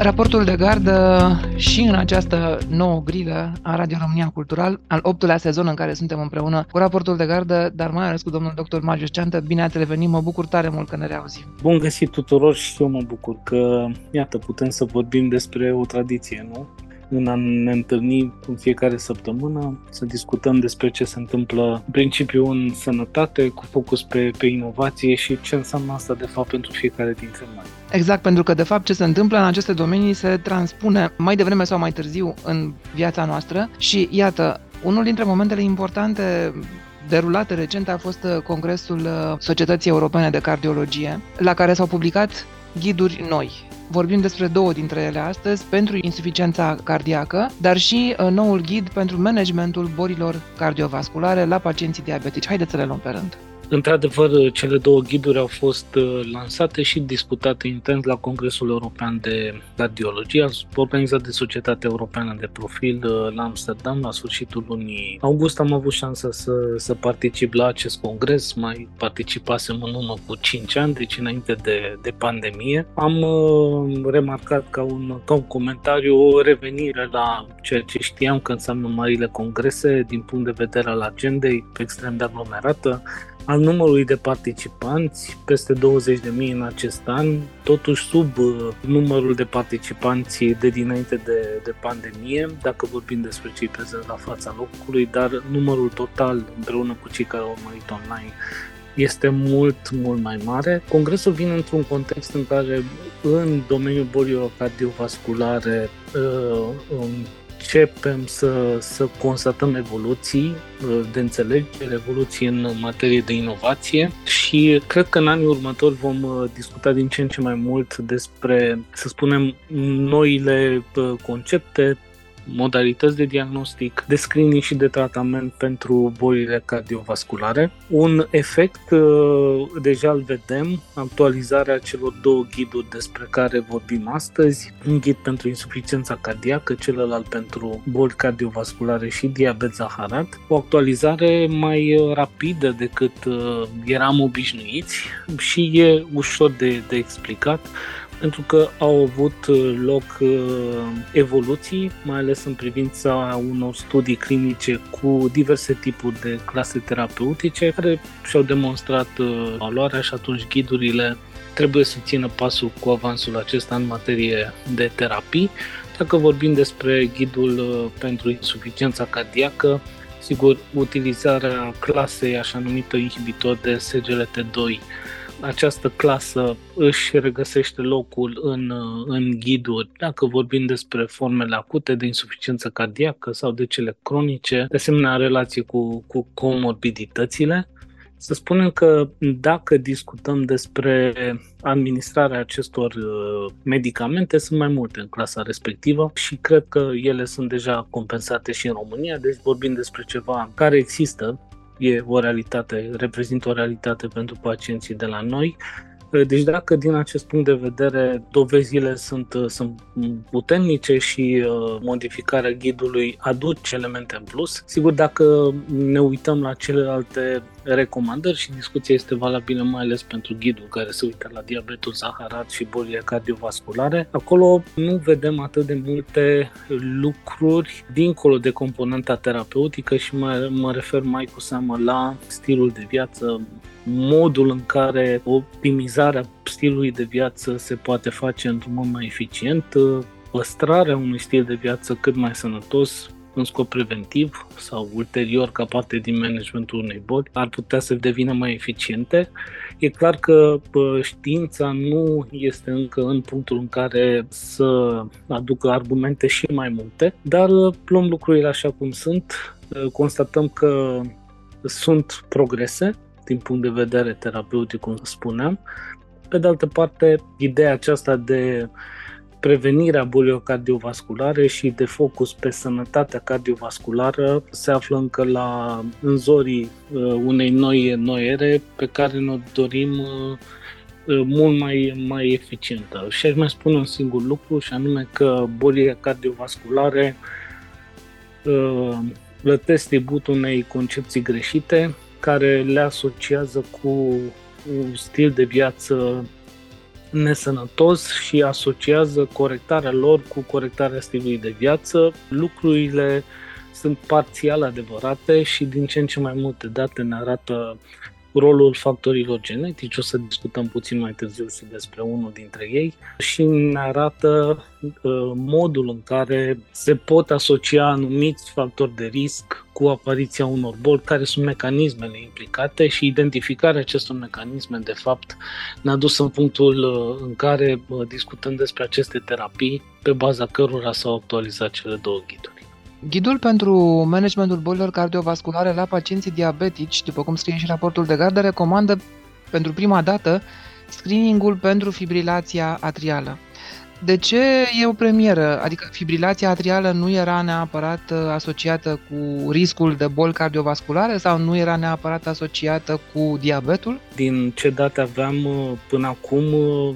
Raportul de gardă și în această nouă grilă a Radio România Cultural, al optulea sezon în care suntem împreună cu raportul de gardă, dar mai ales cu domnul dr. Marius Șceantă. Bine ați revenit, mă bucur tare mult că ne reauzim. Bun găsit tuturor și eu mă bucur că, iată, putem să vorbim despre o tradiție, nu? În a ne întâlni în fiecare săptămână, să discutăm despre ce se întâmplă în principiu în sănătate, cu focus pe, pe inovație și ce înseamnă asta de fapt pentru fiecare dintre noi. Exact, pentru că de fapt ce se întâmplă în aceste domenii se transpune mai devreme sau mai târziu în viața noastră și iată, unul dintre momentele importante derulate recent a fost Congresul Societății Europene de Cardiologie, la care s-au publicat ghiduri noi Vorbim despre două dintre ele astăzi, pentru insuficiența cardiacă, dar și uh, noul ghid pentru managementul bolilor cardiovasculare la pacienții diabetici. Haideți să le luăm pe rând. Într-adevăr, cele două ghiduri au fost uh, lansate și discutate intens la Congresul European de Cardiologie, organizat de Societatea Europeană de Profil uh, la Amsterdam la sfârșitul lunii august. Am avut șansa să, să particip la acest congres, mai participasem în urmă cu 5 ani, deci înainte de, de pandemie. Am uh, remarcat ca un, ca un comentariu o revenire la ceea ce știam că înseamnă marile congrese din punct de vedere al agendei extrem de aglomerată, al numărului de participanți, peste 20.000 în acest an, totuși sub uh, numărul de participanți de dinainte de, de pandemie, dacă vorbim despre cei prezenți la fața locului, dar numărul total împreună cu cei care au urmărit online este mult, mult mai mare. Congresul vine într-un context în care în domeniul bolilor cardiovasculare uh, începem să, să constatăm evoluții uh, de înțelegere, evoluții în materie de inovație și cred că în anii următori vom uh, discuta din ce în ce mai mult despre, să spunem, noile uh, concepte, modalități de diagnostic, de screening și de tratament pentru bolile cardiovasculare. Un efect uh, deja îl vedem, actualizarea celor două ghiduri despre care vorbim astăzi, un ghid pentru insuficiența cardiacă, celălalt pentru boli cardiovasculare și diabet zaharat, o actualizare mai rapidă decât uh, eram obișnuiți și e ușor de, de explicat pentru că au avut uh, loc uh, evoluții, mai ales în privința unor studii clinice cu diverse tipuri de clase terapeutice care și-au demonstrat uh, valoarea și atunci ghidurile trebuie să țină pasul cu avansul acesta în materie de terapii. Dacă vorbim despre ghidul pentru insuficiența cardiacă, sigur, utilizarea clasei așa numită inhibitor de SGLT2 această clasă își regăsește locul în, în ghiduri, dacă vorbim despre formele acute de insuficiență cardiacă sau de cele cronice, de asemenea în relație cu, cu comorbiditățile. Să spunem că dacă discutăm despre administrarea acestor uh, medicamente, sunt mai multe în clasa respectivă și cred că ele sunt deja compensate și în România, deci vorbim despre ceva care există e o realitate, reprezintă o realitate pentru pacienții de la noi. Deci dacă din acest punct de vedere dovezile sunt, sunt puternice și uh, modificarea ghidului aduce elemente în plus, sigur dacă ne uităm la celelalte recomandări și discuția este valabilă mai ales pentru ghidul care se uită la diabetul zaharat și bolile cardiovasculare. Acolo nu vedem atât de multe lucruri dincolo de componenta terapeutică și mă, mă refer mai cu seamă la stilul de viață, modul în care optimizarea stilului de viață se poate face într-un mod mai eficient, păstrarea unui stil de viață cât mai sănătos, în scop preventiv sau ulterior ca parte din managementul unei boli ar putea să devină mai eficiente. E clar că știința nu este încă în punctul în care să aducă argumente și mai multe, dar luăm lucrurile așa cum sunt, constatăm că sunt progrese din punct de vedere terapeutic, cum spuneam. Pe de altă parte, ideea aceasta de prevenirea bolilor cardiovasculare și de focus pe sănătatea cardiovasculară se află încă la înzorii uh, unei noi, noi ere pe care ne dorim uh, uh, mult mai, mai eficientă. Și aș mai spune un singur lucru și anume că bolile cardiovasculare plătesc tribut unei concepții greșite care le asociază cu un stil de viață nesănătos și asociază corectarea lor cu corectarea stilului de viață. Lucrurile sunt parțial adevărate și din ce în ce mai multe date ne arată rolul factorilor genetici, o să discutăm puțin mai târziu și despre unul dintre ei, și ne arată uh, modul în care se pot asocia anumiți factori de risc cu apariția unor boli, care sunt mecanismele implicate și identificarea acestor mecanisme, de fapt, ne-a dus în punctul uh, în care uh, discutăm despre aceste terapii, pe baza cărora s-au actualizat cele două ghiduri. Ghidul pentru managementul bolilor cardiovasculare la pacienții diabetici, după cum scrie și raportul de gardă, recomandă pentru prima dată screeningul pentru fibrilația atrială. De ce e o premieră? Adică fibrilația atrială nu era neapărat uh, asociată cu riscul de boli cardiovasculare sau nu era neapărat asociată cu diabetul? Din ce date aveam uh, până acum, uh,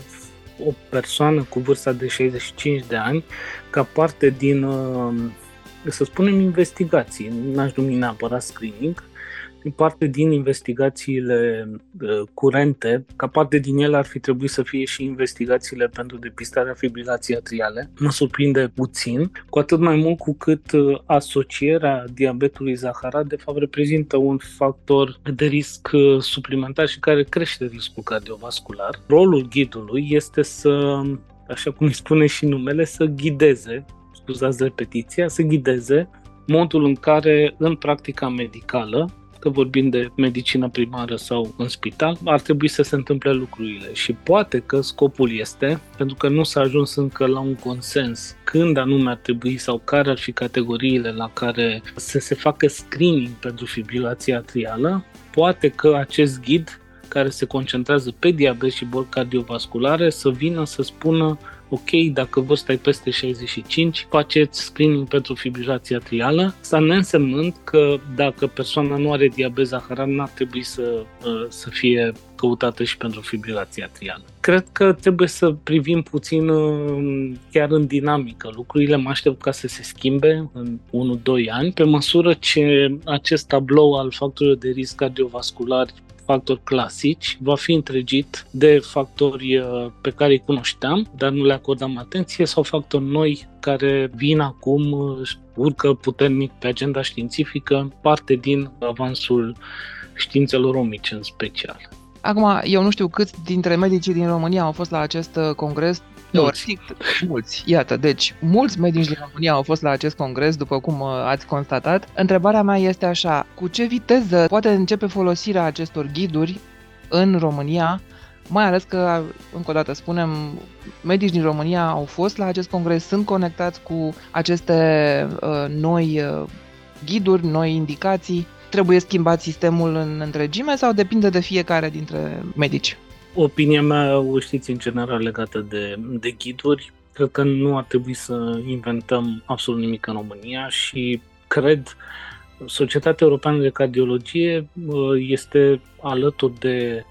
o persoană cu vârsta de 65 de ani, ca parte din să spunem, investigații, n-aș numi neapărat screening, din parte din investigațiile uh, curente, ca parte din ele ar fi trebuit să fie și investigațiile pentru depistarea fibrilației atriale. Mă surprinde puțin, cu atât mai mult cu cât uh, asocierea diabetului zaharat de fapt reprezintă un factor de risc uh, suplimentar și care crește riscul cardiovascular. Rolul ghidului este să așa cum îi spune și numele, să ghideze scuzați repetiția, să ghideze modul în care în practica medicală, că vorbim de medicină primară sau în spital, ar trebui să se întâmple lucrurile. Și poate că scopul este, pentru că nu s-a ajuns încă la un consens când anume ar trebui sau care ar fi categoriile la care să se facă screening pentru fibrilația atrială, poate că acest ghid care se concentrează pe diabet și boli cardiovasculare să vină să spună ok, dacă vârsta e peste 65, faceți screening pentru fibrilație atrială, asta neînsemnând că dacă persoana nu are diabet zaharar, n-ar trebui să, uh, să fie căutată și pentru fibrilație atrială. Cred că trebuie să privim puțin uh, chiar în dinamică lucrurile, mă aștept ca să se schimbe în 1-2 ani, pe măsură ce acest tablou al factorilor de risc cardiovasculari factori clasici, va fi întregit de factori uh, pe care îi cunoșteam, dar nu le acordam atenție, sau factori noi care vin acum, uh, urcă puternic pe agenda științifică, parte din avansul științelor omice în special. Acum, eu nu știu câți dintre medicii din România au fost la acest uh, congres, Teoretic, mulți. Iată, deci, mulți medici din România au fost la acest congres, după cum uh, ați constatat. Întrebarea mea este așa, cu ce viteză poate începe folosirea acestor ghiduri în România, mai ales că, încă o dată spunem, medici din România au fost la acest congres, sunt conectați cu aceste uh, noi uh, ghiduri, noi indicații. Trebuie schimbat sistemul în întregime sau depinde de fiecare dintre medici? Opinia mea, o știți în general legată de, de ghiduri, cred că nu ar trebui să inventăm absolut nimic în România și cred Societatea Europeană de Cardiologie este alături de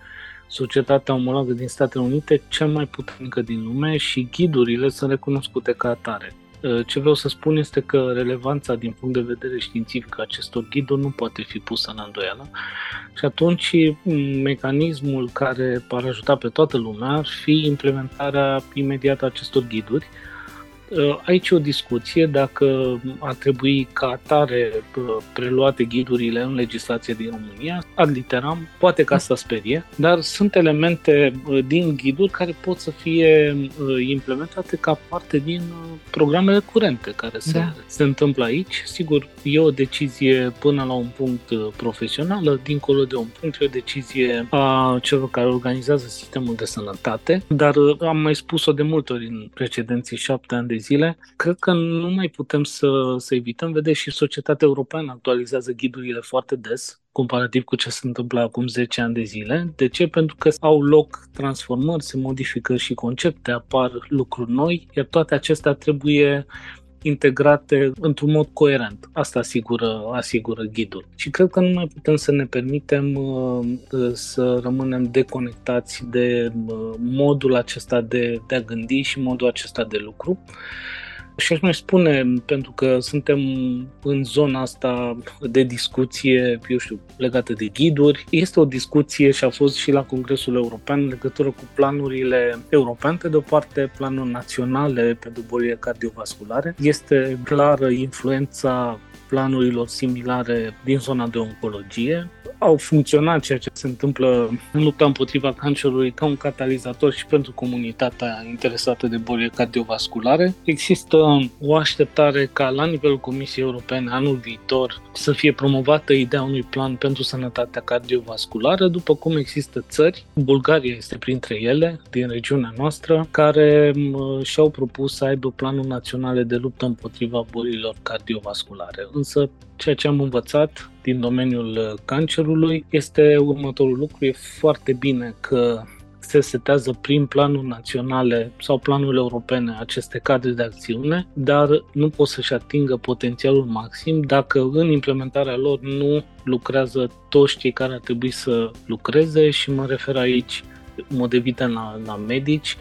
Societatea Omologă din Statele Unite cea mai puternică din lume și ghidurile sunt recunoscute ca atare. Uh, ce vreau să spun este că relevanța din punct de vedere științific a acestor ghiduri nu poate fi pusă în îndoială. Și atunci mecanismul care ar ajuta pe toată lumea ar fi implementarea imediată a acestor ghiduri. Uh, aici o discuție dacă ar trebui ca atare uh, preluate ghidurile în legislație din România, ad literam, poate ca să sperie, dar sunt elemente uh, din ghiduri care pot să fie implementate ca parte din programele curente care se, da. se întâmplă aici. Sigur, e o decizie până la un punct profesională, dincolo de un punct e o decizie a celor care organizează sistemul de sănătate, dar am mai spus-o de multe ori în precedenții șapte ani de zile, cred că nu mai putem să, să evităm. Vedeți, și societatea europeană actualizează ghidurile foarte des, comparativ cu ce se întâmplă acum 10 ani de zile. De ce? Pentru că au loc transformări, se modifică și concepte, apar lucruri noi, iar toate acestea trebuie integrate într-un mod coerent. Asta asigură, asigură ghidul. Și cred că nu mai putem să ne permitem uh, să rămânem deconectați de uh, modul acesta de, de a gândi și modul acesta de lucru. Și aș mai spune, pentru că suntem în zona asta de discuție, eu știu, legată de ghiduri, este o discuție și a fost și la Congresul European în legătură cu planurile europene, pe de o parte planuri naționale pentru bolile cardiovasculare. Este clară influența planurilor similare din zona de oncologie. Au funcționat ceea ce se întâmplă în lupta împotriva cancerului ca un catalizator și pentru comunitatea interesată de boli cardiovasculare. Există o așteptare ca la nivelul Comisiei Europene anul viitor să fie promovată ideea unui plan pentru sănătatea cardiovasculară, după cum există țări, Bulgaria este printre ele, din regiunea noastră, care și-au propus să aibă planul naționale de luptă împotriva bolilor cardiovasculare însă ceea ce am învățat din domeniul uh, cancerului este următorul lucru. E foarte bine că se setează prin planuri naționale sau planuri europene aceste cadre de acțiune, dar nu pot să-și atingă potențialul maxim dacă în implementarea lor nu lucrează toți cei care ar trebui să lucreze și mă refer aici în mod evident la, la medici,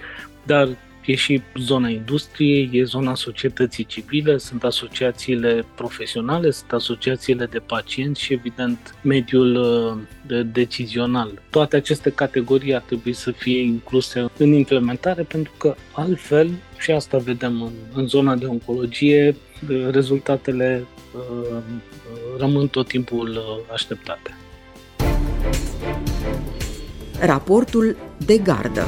dar e și zona industriei, e zona societății civile, sunt asociațiile profesionale, sunt asociațiile de pacienți și, evident, mediul uh, decizional. Toate aceste categorii ar trebui să fie incluse în implementare pentru că altfel, și asta vedem în, în zona de oncologie, rezultatele uh, rămân tot timpul uh, așteptate. Raportul de gardă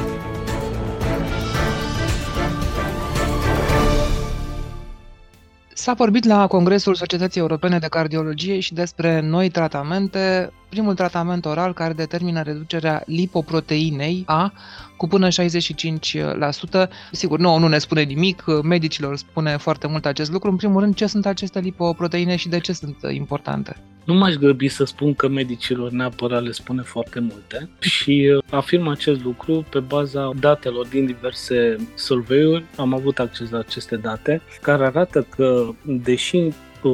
S-a vorbit la Congresul Societății Europene de Cardiologie și despre noi tratamente. Primul tratament oral care determină reducerea lipoproteinei A cu până 65%. Sigur, nouă nu ne spune nimic, medicilor spune foarte mult acest lucru. În primul rând, ce sunt aceste lipoproteine și de ce sunt importante? Nu m-aș grăbi să spun că medicilor neapărat le spune foarte multe și uh, afirm acest lucru pe baza datelor din diverse survey-uri. Am avut acces la aceste date care arată că, deși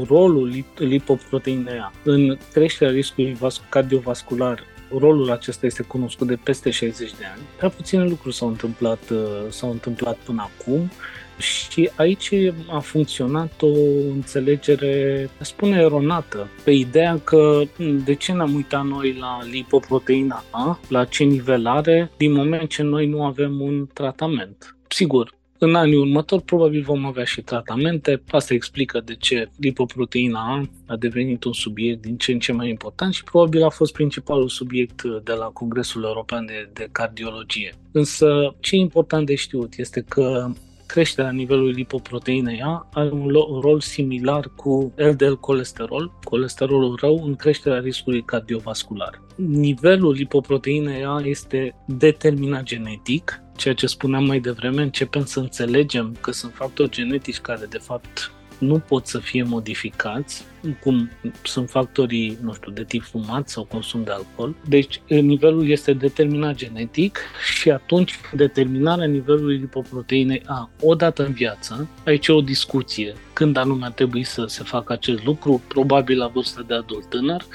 rolul lipoproteinei A în creșterea riscului cardiovascular rolul acesta este cunoscut de peste 60 de ani. Prea puține lucruri s-au întâmplat, uh, s-au întâmplat până acum și aici a funcționat o înțelegere, spune, eronată, pe ideea că de ce ne-am uitat noi la lipoproteina A, la ce nivel are, din moment ce noi nu avem un tratament. Sigur, în anii următori probabil vom avea și tratamente. Asta explică de ce lipoproteina A a devenit un subiect din ce în ce mai important și probabil a fost principalul subiect de la Congresul European de, de Cardiologie. Însă ce e important de știut este că creșterea nivelului lipoproteinei A are un, un rol similar cu LDL colesterol, colesterolul rău, în creșterea riscului cardiovascular. Nivelul lipoproteinei A este determinat genetic, ceea ce spuneam mai devreme, începem să înțelegem că sunt factori genetici care de fapt nu pot să fie modificați, cum sunt factorii, nu știu, de tip fumat sau consum de alcool. Deci nivelul este determinat genetic și atunci determinarea nivelului lipoproteinei A o dată în viață, aici e o discuție când anume ar trebui să se facă acest lucru, probabil la vârstă de adult tânăr,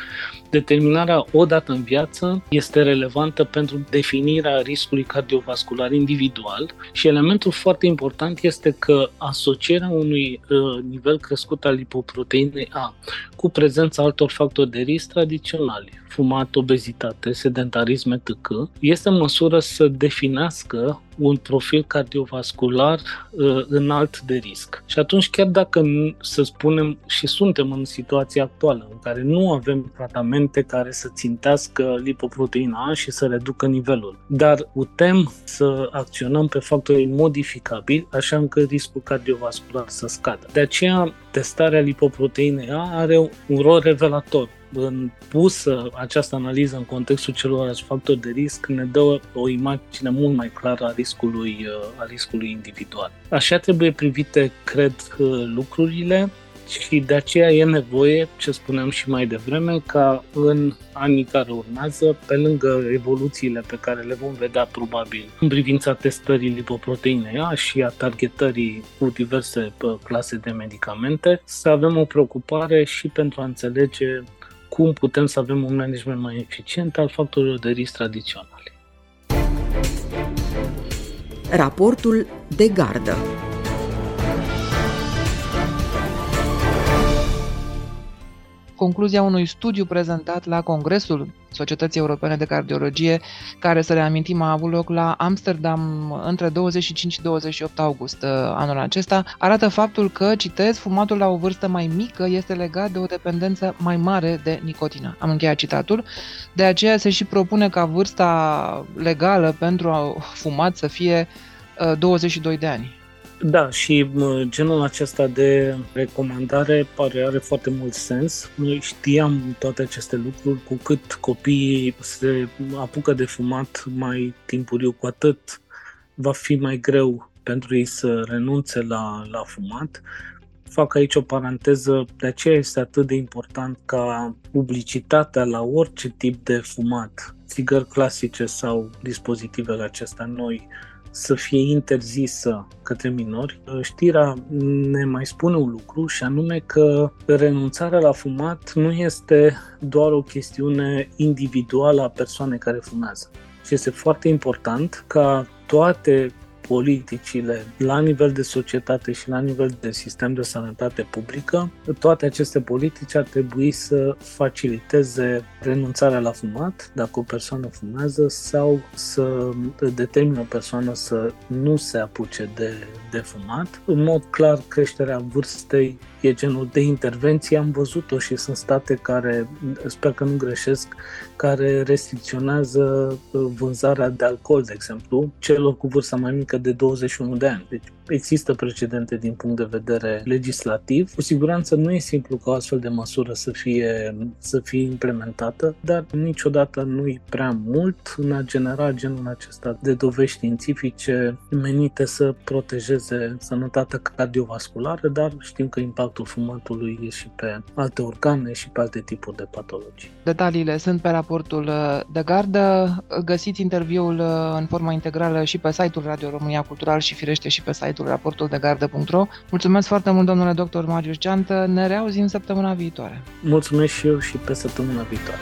determinarea o dată în viață este relevantă pentru definirea riscului cardiovascular individual și elementul foarte important este că asocierea unui uh, nivel crescut al lipoproteinei A cu prezența altor factori de risc tradiționali, fumat, obezitate, sedentarism, etc., este în măsură să definească un profil cardiovascular uh, înalt de risc. Și atunci, chiar dacă, să spunem, și suntem în situația actuală, în care nu avem tratamente care să țintească lipoproteina A și să reducă nivelul, dar putem să acționăm pe factorii modificabili, așa încât riscul cardiovascular să scadă. De aceea, testarea lipoproteinei A are un rol revelator în pusă această analiză în contextul celor factori de risc ne dă o imagine mult mai clară a riscului, uh, a riscului individual. Așa trebuie privite, cred, lucrurile și de aceea e nevoie, ce spuneam și mai devreme, ca în anii care urmează, pe lângă evoluțiile pe care le vom vedea probabil în privința testării lipoproteinei A și a targetării cu diverse uh, clase de medicamente, să avem o preocupare și pentru a înțelege cum putem să avem un management mai eficient al factorilor de risc tradiționale. Raportul de gardă concluzia unui studiu prezentat la Congresul Societății Europene de Cardiologie, care, să reamintim, a avut loc la Amsterdam între 25 și 28 august uh, anul acesta, arată faptul că, citez, fumatul la o vârstă mai mică este legat de o dependență mai mare de nicotină. Am încheiat citatul. De aceea se și propune ca vârsta legală pentru a fumat să fie 22 uh, de ani. Da, și genul acesta de recomandare pare are foarte mult sens. Noi știam toate aceste lucruri, cu cât copiii se apucă de fumat mai timpuriu, cu atât va fi mai greu pentru ei să renunțe la, la fumat. Fac aici o paranteză, de aceea este atât de important ca publicitatea la orice tip de fumat, țigări clasice sau dispozitivele acestea noi, să fie interzisă către minori. Știrea ne mai spune un lucru și anume că renunțarea la fumat nu este doar o chestiune individuală a persoanei care fumează. Și este foarte important ca toate politicile la nivel de societate și la nivel de sistem de sănătate publică, toate aceste politici ar trebui să faciliteze renunțarea la fumat, dacă o persoană fumează, sau să determină o persoană să nu se apuce de, de fumat. În mod clar, creșterea vârstei e genul de intervenție, am văzut-o și sunt state care, sper că nu greșesc, care restricționează vânzarea de alcool, de exemplu, celor cu vârsta mai mică de 21 de ani. Există precedente din punct de vedere legislativ. Cu siguranță nu e simplu ca o astfel de măsură să fie, să fie implementată, dar niciodată nu e prea mult în a genera genul acesta de dovești științifice menite să protejeze sănătatea cardiovasculară, dar știm că impactul fumatului e și pe alte organe și pe alte tipuri de patologii. Detaliile sunt pe raportul uh, de gardă. Găsiți interviul uh, în forma integrală și pe site-ul Radio România Cultural și firește și pe site site-ul raportuldegardă.ro. Mulțumesc foarte mult, domnule doctor Marius Ceantă. Ne reauzim săptămâna viitoare. Mulțumesc și eu și pe săptămâna viitoare.